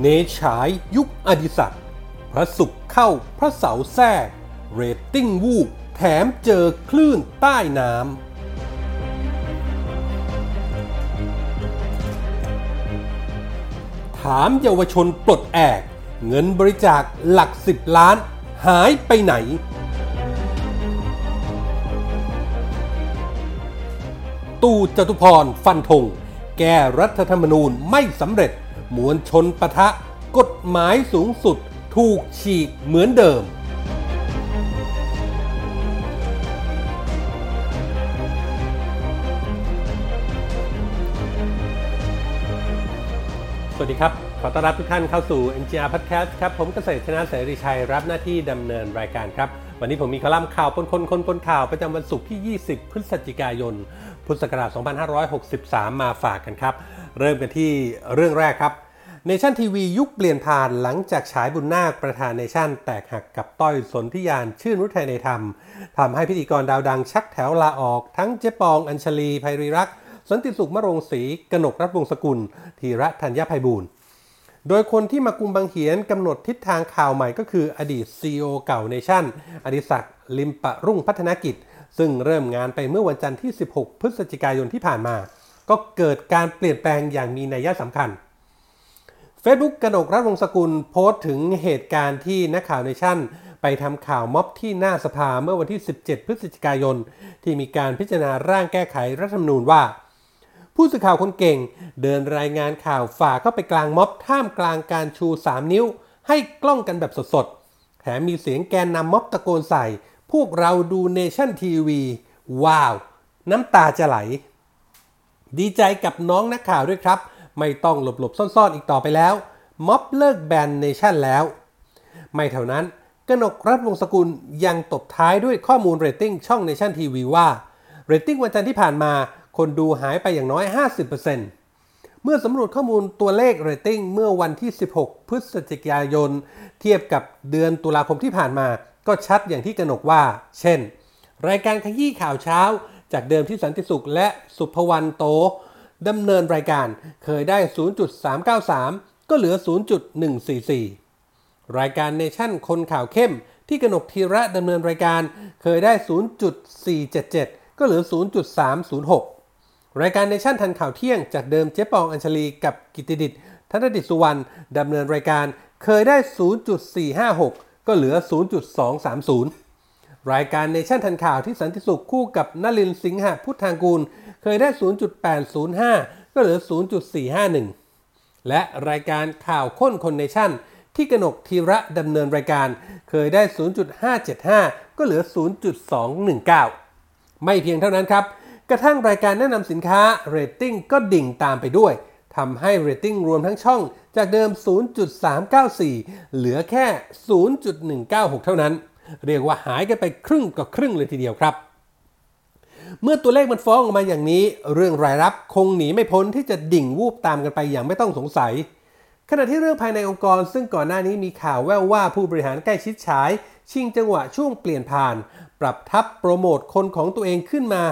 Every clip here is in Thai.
เนฉายยุคอดิศักพระศุกร์เข้าพระเสาแทรกเรตติ้งวูบแถมเจอคลื่นใต้น้ำถามเยาวชนปลดแอก เงินบริจาคหลักสิบล้าน หายไปไหน ตู่จตุพรฟันธงแก้รัฐธรรมนูญไม่สำเร็จ มวลชนปะทะกฎหมายสูงสุดถูกฉีกเหมือนเดิม สวัสดีครับ ขอต้อนรับทุกท่านเข้าสู่ NGR Podcast ครับ ผมเกษตรชนะเสรีชัย รับหน้าที่ดำเนินรายการครับ วันนี้ผมมีคอลัมน์ข่าวปนคนคนปนข่าวประจำวันศุกร์ที่ 20 พฤศจิกายน พุทธศักราช 2563 มาฝากกันครับ เริ่มกันที่เรื่องแรกครับเนชั่นทีวียุคเปลี่ยนผ่านหลังจากฉายบุนนาคประธานเนชั่นแตกหักกับต้อยสนธิญาณชื่นฤทัยในธรรมทำให้พิธีกรดาวดังชักแถวลาออก ทั้งเจ๊ปองอัญชะลีไพรีรักสันติสุขมะโรงศรีกนกรัตน์วงศ์สกุลธีระธัญไพบูลย์โดยคนที่มากุมบังเหียนกำหนดทิศทางข่าวใหม่ก็คืออดีต CEO เก่าเนชั่น อดิศักดิ์ลิมปะรุ่งพัฒนกิจ ซึ่งเริ่มงานไปเมื่อวันจันทร์ที่ 16 พฤศจิกายนที่ผ่านมา ก็เกิดการเปลี่ยนแปลงอย่างมีนัยสำคัญ Facebook กระดกรัฐวงศกุลโพสต์ถึงเหตุการณ์ที่นักข่าวเนชั่น ไปทำข่าวม็อบที่หน้าสภาเมื่อวันที่ 17 พฤศจิกายน ที่มีการพิจารณาร่างแก้ไขรัฐธรรมนูญว่า ผู้สื่อข่าวคนเก่ง เดินรายงานข่าวฝ่าเข้าไปกลางม็อบท่ามกลางการชู 3 นิ้ว ให้กล้องกันแบบสดๆ แถมมีเสียงแกนนำม็อบตะโกนใส่ พวกเราดูเนชั่นทีวีว้าว น้ำตาจะไหล ดีใจกับน้องนักข่าวด้วยครับ ไม่ต้องหลบๆ ซ่อนๆ อีกต่อไปแล้ว ม็อบเลิกแบนเนชั่นแล้ว ไม่เท่านั้นกนกรัตน์วงศ์สกุลยังตบท้ายด้วยข้อมูลเรตติ้งช่องเนชั่นทีวีว่าเรตติ้งวันจันทร์ที่ผ่านมา คนดูหายไปอย่างน้อย 50%เมื่อสำรวจข้อมูลตัวเลขเรตติ้งเมื่อวันที่ 16 พฤศจิกายน เทียบกับเดือนตุลาคมที่ผ่านมา ก็ชัดอย่างที่กนกว่า เช่น รายการขยี้ข่าวเช้า จากเดิมที่สันติสุขและสุภวรรณโตดำเนินรายการเคยได้ 0.393 ก็เหลือ 0.144 รายการเนชั่นคนข่าวเข้มที่กนกธีระดำเนินรายการเคยได้ 0.477 ก็เหลือ 0.306 รายการเนชั่นทันข่าวเที่ยง จากเดิมเจ๊ปองอัญชะลีกับกิตติดิษฐ์ธนดิษฐ์สุวรรณดำเนินรายการเคยได้ 0.456 ก็เหลือ 0.230 รายการเนชั่นทันข่าวที่สันติสุขคู่กับนลินสิงหะพุทธางกูล เคยได้ 0.805 ก็เหลือ 0.451 และรายการข่าวค้นคนเนชั่น ที่กนกธีระดำเนินรายการ เคยได้ 0.575 ก็เหลือ 0.219 ไม่เพียงเท่านั้นครับ กระทั่งรายการแนะนำสินค้าเรตติ้งก็ดิ่งตามไปด้วยทำให้เรตติ้งรวมทั้งช่องจากเดิม 0.394 เหลือแค่ 0.196 เท่านั้น เรียกว่าหายกันไปครึ่งกับครึ่งเลยทีเดียวครับ เมื่อตัวเลขมันฟ้องออกมาอย่างนี้ เรื่องรายรับคงหนีไม่พ้นที่จะดิ่งวูบตามกันไปอย่างไม่ต้องสงสัย ขณะที่เรื่องภายในองค์กร ซึ่งก่อนหน้านี้มีข่าวแว่วว่าผู้บริหารใกล้ชิดฉาย ชิงจังหวะช่วงเปลี่ยนผ่าน ปรับทับโปรโมทคนของตัวเองขึ้นมา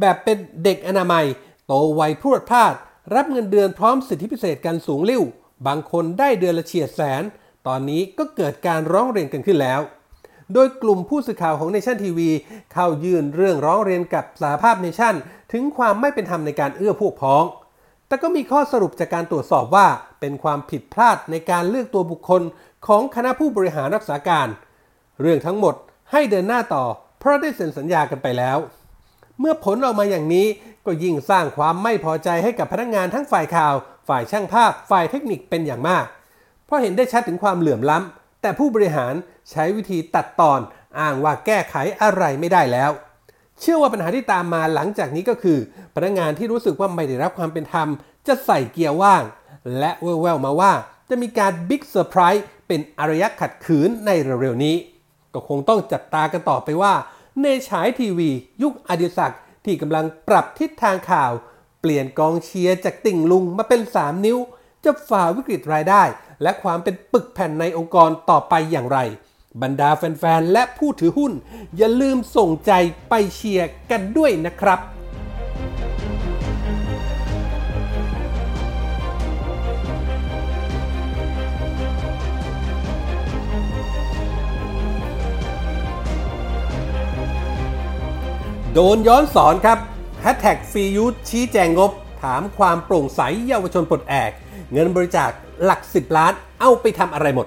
แบบเป็นเด็กอนามัย โตไวพรวดพลาด รับเงินเดือนพร้อมสิทธิพิเศษกันสูงลิ่วบางคนได้เดือนละเฉียดแสน ตอนนี้ก็เกิดการร้องเรียนกันขึ้นแล้ว โดยกลุ่มผู้สื่อข่าวของเนชั่นทีวีเข้ายื่นเรื่องร้องเรียนกับสาภาพเนชั่น ถึงความไม่เป็นธรรมในการเอื้อพวกพ้อง แต่ก็มีข้อสรุปจากการตรวจสอบว่าเป็นความผิดพลาดในการเลือกตัวบุคคลของคณะผู้บริหารรักษาการ เรื่องทั้งหมดให้เดินหน้าต่อ เพราะได้เซ็นสัญญากันไปแล้ว เมื่อผลออกมาอย่างนี้ก็ยิ่งสร้างความไม่พอใจให้กับพนักงงานทั้งฝ่ายข่าว ฝ่ายช่างภาพ ฝ่ายเทคนิคเป็นอย่างมาก เพราะเห็นได้ชัดถึงความเหลื่อมล้ำแต่ผู้บริหาร ใช้วิธีตัดตอนอ้างว่าแก้ไขอะไรไม่ได้แล้ว เชื่อว่าปัญหาที่ตามมาหลังจากนี้ก็คือ พนักงานที่รู้สึกว่าไม่ได้รับความเป็นธรรม จะใส่เกียร์ว่าง และแว่วๆมาว่าจะมีการ big surprise เป็นอารยะขัดขืนในเร็วๆนี้ ก็คงต้องจับตากันต่อไปว่า เนชั่นทีวี ยุคอดิศักดิ์ที่กำลังปรับทิศทางข่าว เปลี่ยนกองเชียร์จากติ่งลุงมาเป็น 3 นิ้ว จะฝ่าวิกฤตรายได้ และความเป็นปึกแผ่นในองค์กรต่อไปอย่างไร บรรดาแฟนๆ และผู้ถือหุ้น อย่าลืมส่งใจไปเชียร์กันด้วยนะครับโดนย้อนสอนครับแฮชแท็กฟรียูชี้แจงงบ ถามความโปร่งใสเยาวชนปลดแอก เงินบริจาคหลัก 10 ล้าน เอาไปทำอะไรหมด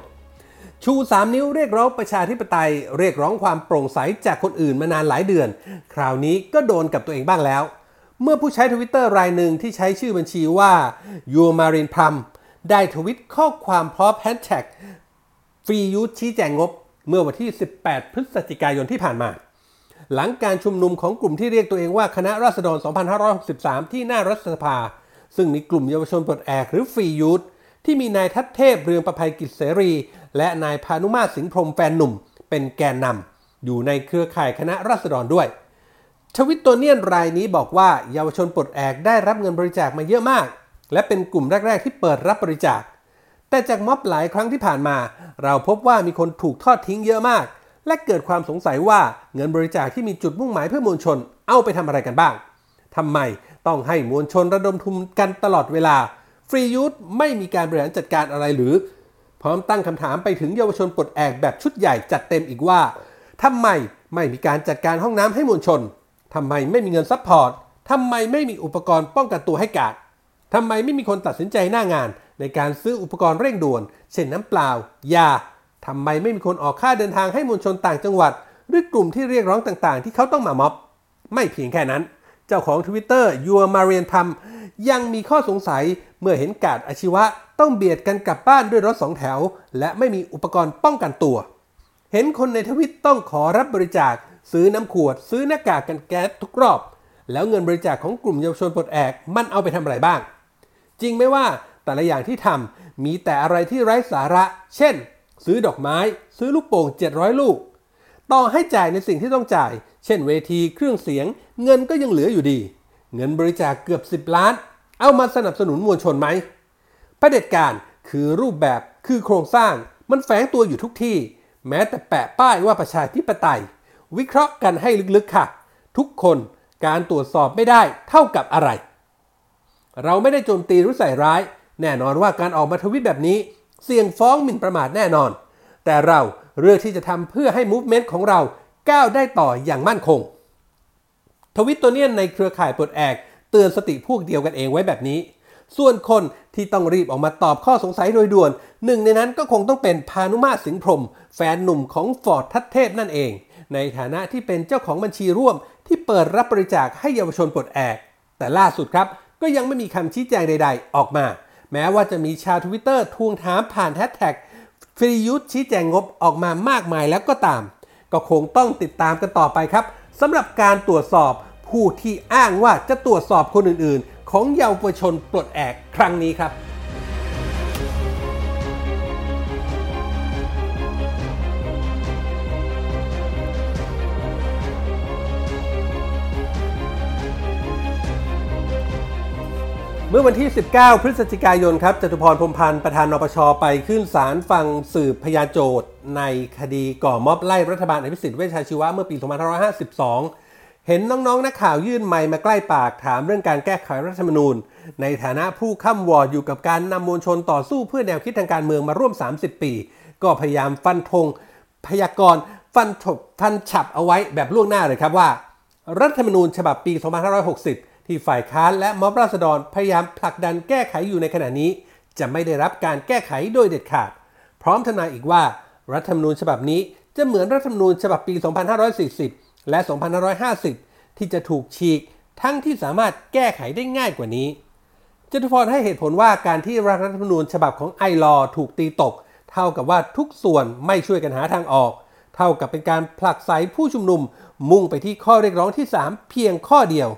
ชู 3 นิ้วเรียกร้องประชาธิปไตย เรียกร้องความโปร่งใสจากคนอื่นมานานหลายเดือน คราวนี้ก็โดนกับตัวเองบ้างแล้ว เมื่อผู้ใช้ทวิตเตอร์รายหนึ่งที่ใช้ชื่อบัญชีว่ายูมารินพัมได้ทวิตข้อความพร้อมแฮชแท็ก Free Youth ชี้แจงงบ เมื่อวันที่ 18 พฤศจิกายนที่ผ่านมา หลังการชุมนุมของกลุ่มที่เรียกตัวเองว่าคณะราษฎร 2563 ที่หน้ารัฐสภา ซึ่งมีกลุ่มเยาวชนปลดแอกหรือฟรียูทที่มีนายทัศเทพเรืองประภัยกิจเสรี และนายพานุมาสิงห์พรมแฟนหนุ่ม เป็นแกนนำอยู่ในเครือข่ายคณะราษฎรด้วยทวิตตัวเนียนรายนี้บอกว่าเยาวชนปลดแอกได้รับเงินบริจาคมาเยอะมาก และเป็นกลุ่มแรก ๆ ที่เปิดรับบริจาค แต่จากม็อบหลายครั้งที่ผ่านมา เราพบว่ามีคนถูกทอดทิ้งเยอะมาก และเกิดความสงสัยว่าเงินบริจาคที่มีจุดมุ่งหมายเพื่อมวลชน เอาไปทำอะไรกันบ้างทำไมต้องให้มวลชนระดมทุนกันตลอดเวลา Free Youth ไม่มีการบริหารจัดการอะไรหรือ พร้อมตั้งคำถามไปถึงเยาวชนปลดแอกแบบชุดใหญ่จัดเต็มอีกว่าทำไมไม่มีการจัดการห้องน้ำให้มวลชนทำไมไม่มีเงิน support ทำไมไม่มีอุปกรณ์ป้องกันตัวให้การ์ดทำไมไม่มีคนตัดสินใจหน้างาน ในการซื้ออุปกรณ์เร่งด่วน เช่นน้ำเปล่ายาทำไมไม่มีคนออกค่าเดินทางให้มวลชนต่างจังหวัด หรือกลุ่มที่เรียกร้องต่างๆ ที่เขาต้องมาม็อบ ไม่เพียงแค่นั้น เจ้าของ Twitter ยัวมาเรียนทำยังมีข้อสงสัยเมื่อเห็นกาดอาชีวะ ต้องเบียดกันกลับบ้านด้วยรถสองแถว และไม่มีอุปกรณ์ป้องกันตัว เห็นคนในทวิตต้องขอรับบริจาค ซื้อน้ำขวด ซื้อหน้ากากกันแก๊สทุกรอบ แล้วเงินบริจาคของกลุ่มเยาวชนปลดแอกมันเอาไปทำอะไรบ้าง จริงไหมว่าแต่ละอย่างที่ทำมีแต่อะไรที่ไร้สาระ เช่น ซื้อดอกไม้ ซื้อลูกโป่ง 700 ลูก ต่อให้จ่ายในสิ่งที่ต้องจ่าย เช่น เวทีเครื่องเสียง เงินก็ยังเหลืออยู่ดี เงินบริจาคเกือบ 10 ล้าน เอามาสนับสนุนมวลชนไหม เผด็จการคือรูปแบบคือโครงสร้างมันแฝงตัวอยู่ทุกที่ แม้แต่แปะป้ายว่าประชาธิปไตย วิเคราะห์กันให้ลึกๆค่ะ ทุกคนการตรวจสอบไม่ได้เท่ากับอะไร เราไม่ได้โจมตีหรือใส่ร้าย แน่นอนว่าการออกมาทวิตแบบนี้ เสี่ยงฟ้องหมิ่นประมาทแน่นอน แต่เราเลือกที่จะทำเพื่อให้มูฟเมนต์ของเราก้าวได้ต่ออย่างมั่นคง ทวิตตัวเนี้ยในเครือข่ายปลดแอกเตือนสติพวกเดียวกันเองไว้แบบนี้ ส่วนคนที่ต้องรีบออกมาตอบข้อสงสัยโดยด่วน หนึ่งในนั้นก็คงต้องเป็นพานุมาสิงห์พรม แฟนหนุ่มของฟอร์ดทัตเทพนั่นเอง ในฐานะที่เป็นเจ้าของบัญชีร่วม ที่เปิดรับบริจาคให้เยาวชนปลดแอก แต่ล่าสุดครับ ก็ยังไม่มีคำชี้แจงใด ๆ ออกมา แม้ว่าจะมีชาวทวิตเตอร์ทวงถามผ่านแฮชแท็กฟรียุทธชี้แจงงบออกมามากมายแล้วก็ตาม ก็คงต้องติดตามกันต่อไปครับสำหรับการตรวจสอบผู้ที่อ้างว่าจะตรวจสอบคนอื่นๆ ของเยาวชนปลดแอกครั้งนี้ครับ เมื่อวันที่ 19 พฤศจิกายนครับจตุพรพรมพันธ์ประธานนปชไปขึ้นศาลฟังสืบพยานโจทย์ในคดีก่อม็อบไล่รัฐบาลอภิสิทธิ์เวชชาชีวะเมื่อปี 2552 เห็นน้องๆ นักข่าวยื่นไมค์มาใกล้ปากถามเรื่องการแก้ไขรัฐธรรมนูญ ในฐานะผู้ข้ามวอร์ดอยู่กับการนำมวลชนต่อสู้เพื่อแนวคิดทางการเมืองมาร่วม 30 ปี ก็พยายามฟันธงพยากรณ์ฟันฉบฟันฉับเอาไว้แบบล่วงหน้าเลยครับว่า รัฐธรรมนูญฉบับปี 2560 ที่ฝ่ายค้านและม็อบราษฎรพยายามผลักดันแก้ไขอยู่ในขณะนี้ จะไม่ได้รับการแก้ไขโดยเด็ดขาด พร้อมทนายอีกว่า รัฐธรรมนูญฉบับนี้จะเหมือนรัฐธรรมนูญฉบับปี 2540 และ 2550 ที่จะถูกฉีกทั้งที่สามารถแก้ไขได้ง่ายกว่านี้จตุพรให้เหตุผลว่าการที่รัฐธรรมนูญฉบับของไอรอถูกตีตก เท่ากับว่าทุกส่วนไม่ช่วยกันหาทางออก เท่ากับเป็นการผลักไสผู้ชุมนุมมุ่งไปที่ข้อเรียกร้องที่ 3 เพียงข้อเดียว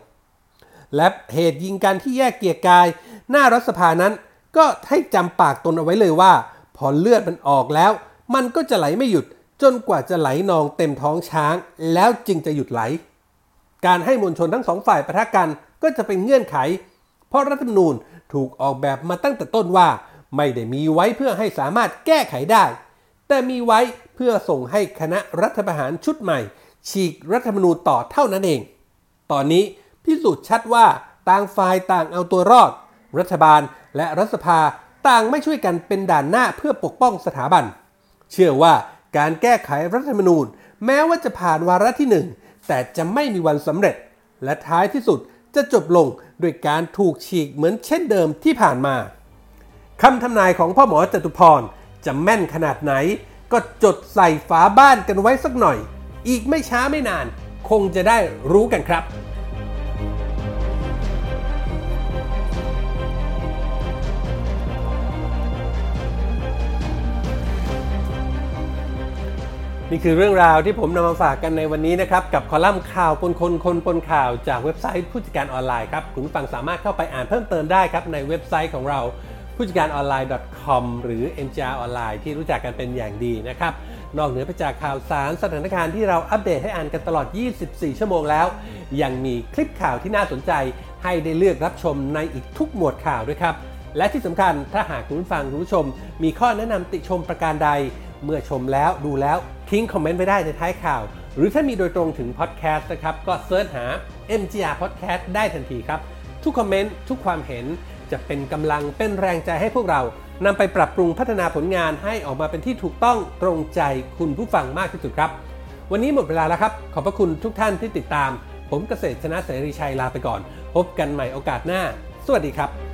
และเหตุยิงกันที่แยกเกียรกาย หน้ารัฐสภานั้น ก็ให้จำปากตนเอาไว้เลยว่า พอเลือดมันออกแล้ว มันก็จะไหลไม่หยุด จนกว่าจะไหลนองเต็มท้องช้าง แล้วจึงจะหยุดไหล การให้มวลชนทั้งสองฝ่ายประทะกันก็จะเป็นเงื่อนไข เพราะรัฐธรรมนูญถูกออกแบบมาตั้งแต่ต้นว่า ไม่ได้มีไว้เพื่อให้สามารถแก้ไขได้ แต่มีไว้เพื่อส่งให้คณะรัฐประหารชุดใหม่ ฉีกรัฐธรรมนูญต่อเท่านั้นเอง ตอนนี้พิสูจน์ชัดว่าต่างฝ่ายต่างเอาตัวรอด รัฐบาลและรัฐสภาต่างไม่ช่วยกันเป็นด่านหน้าเพื่อปกป้องสถาบัน เชื่อว่า การแก้ไขรัฐธรรมนูญ แม้ว่าจะผ่านวาระที่หนึ่งแต่จะไม่มีวันสำเร็จ และท้ายที่สุดจะจบลงด้วยการถูกฉีกเหมือนเช่นเดิมที่ผ่านมาคำทำนายของพ่อหมอจตุพรจะแม่นขนาดไหน ก็จดใส่ฝาบ้านกันไว้สักหน่อย อีกไม่ช้าไม่นาน คงจะได้รู้กันครับ นี่คือเรื่องราวที่ผมนำมาฝากกันในวันนี้นะครับ กับคอลัมน์ข่าวปนคนคนปนข่าวจากเว็บไซต์ผู้จัดการออนไลน์ครับ คุณฟังสามารถเข้าไปอ่านเพิ่มเติมได้ครับ ในเว็บไซต์ของเราผู้จัดการออนไลน์ .com หรือ NGR ออนไลน์ที่รู้จักกันเป็นอย่างดีนะครับ นอกเหนือไปจากข่าวสารสถานการณ์ที่เราอัปเดตให้อ่านกันตลอด 24 ชั่วโมงแล้ว ยังมีคลิปข่าวที่น่าสนใจ ให้ได้เลือกรับชมในอีกทุกหมวดข่าวด้วยครับ และที่สำคัญถ้าหากคุณฟังคุณผู้ชม มีข้อแนะนำติชมประการใด เมื่อชมแล้วดูแล้ว ทิ้งคอมเมนต์ไว้ได้ในท้ายข่าว หรือถ้ามีโดยตรงถึงพอดแคสต์นะครับ ก็ search หา MGR Podcast ได้ทันทีครับ ทุกคอมเมนต์ ทุกความเห็นจะเป็นกำลังเป็นแรงใจให้พวกเรานำไปปรับปรุงพัฒนาผลงานให้ออกมาเป็นที่ถูกต้องตรงใจคุณผู้ฟังมากที่สุดครับ วันนี้หมดเวลาแล้วครับ ขอบพระคุณทุกท่านที่ติดตาม ผมเกษตรชนะเสรีชัยลาไปก่อน พบกันใหม่โอกาสหน้า สวัสดีครับ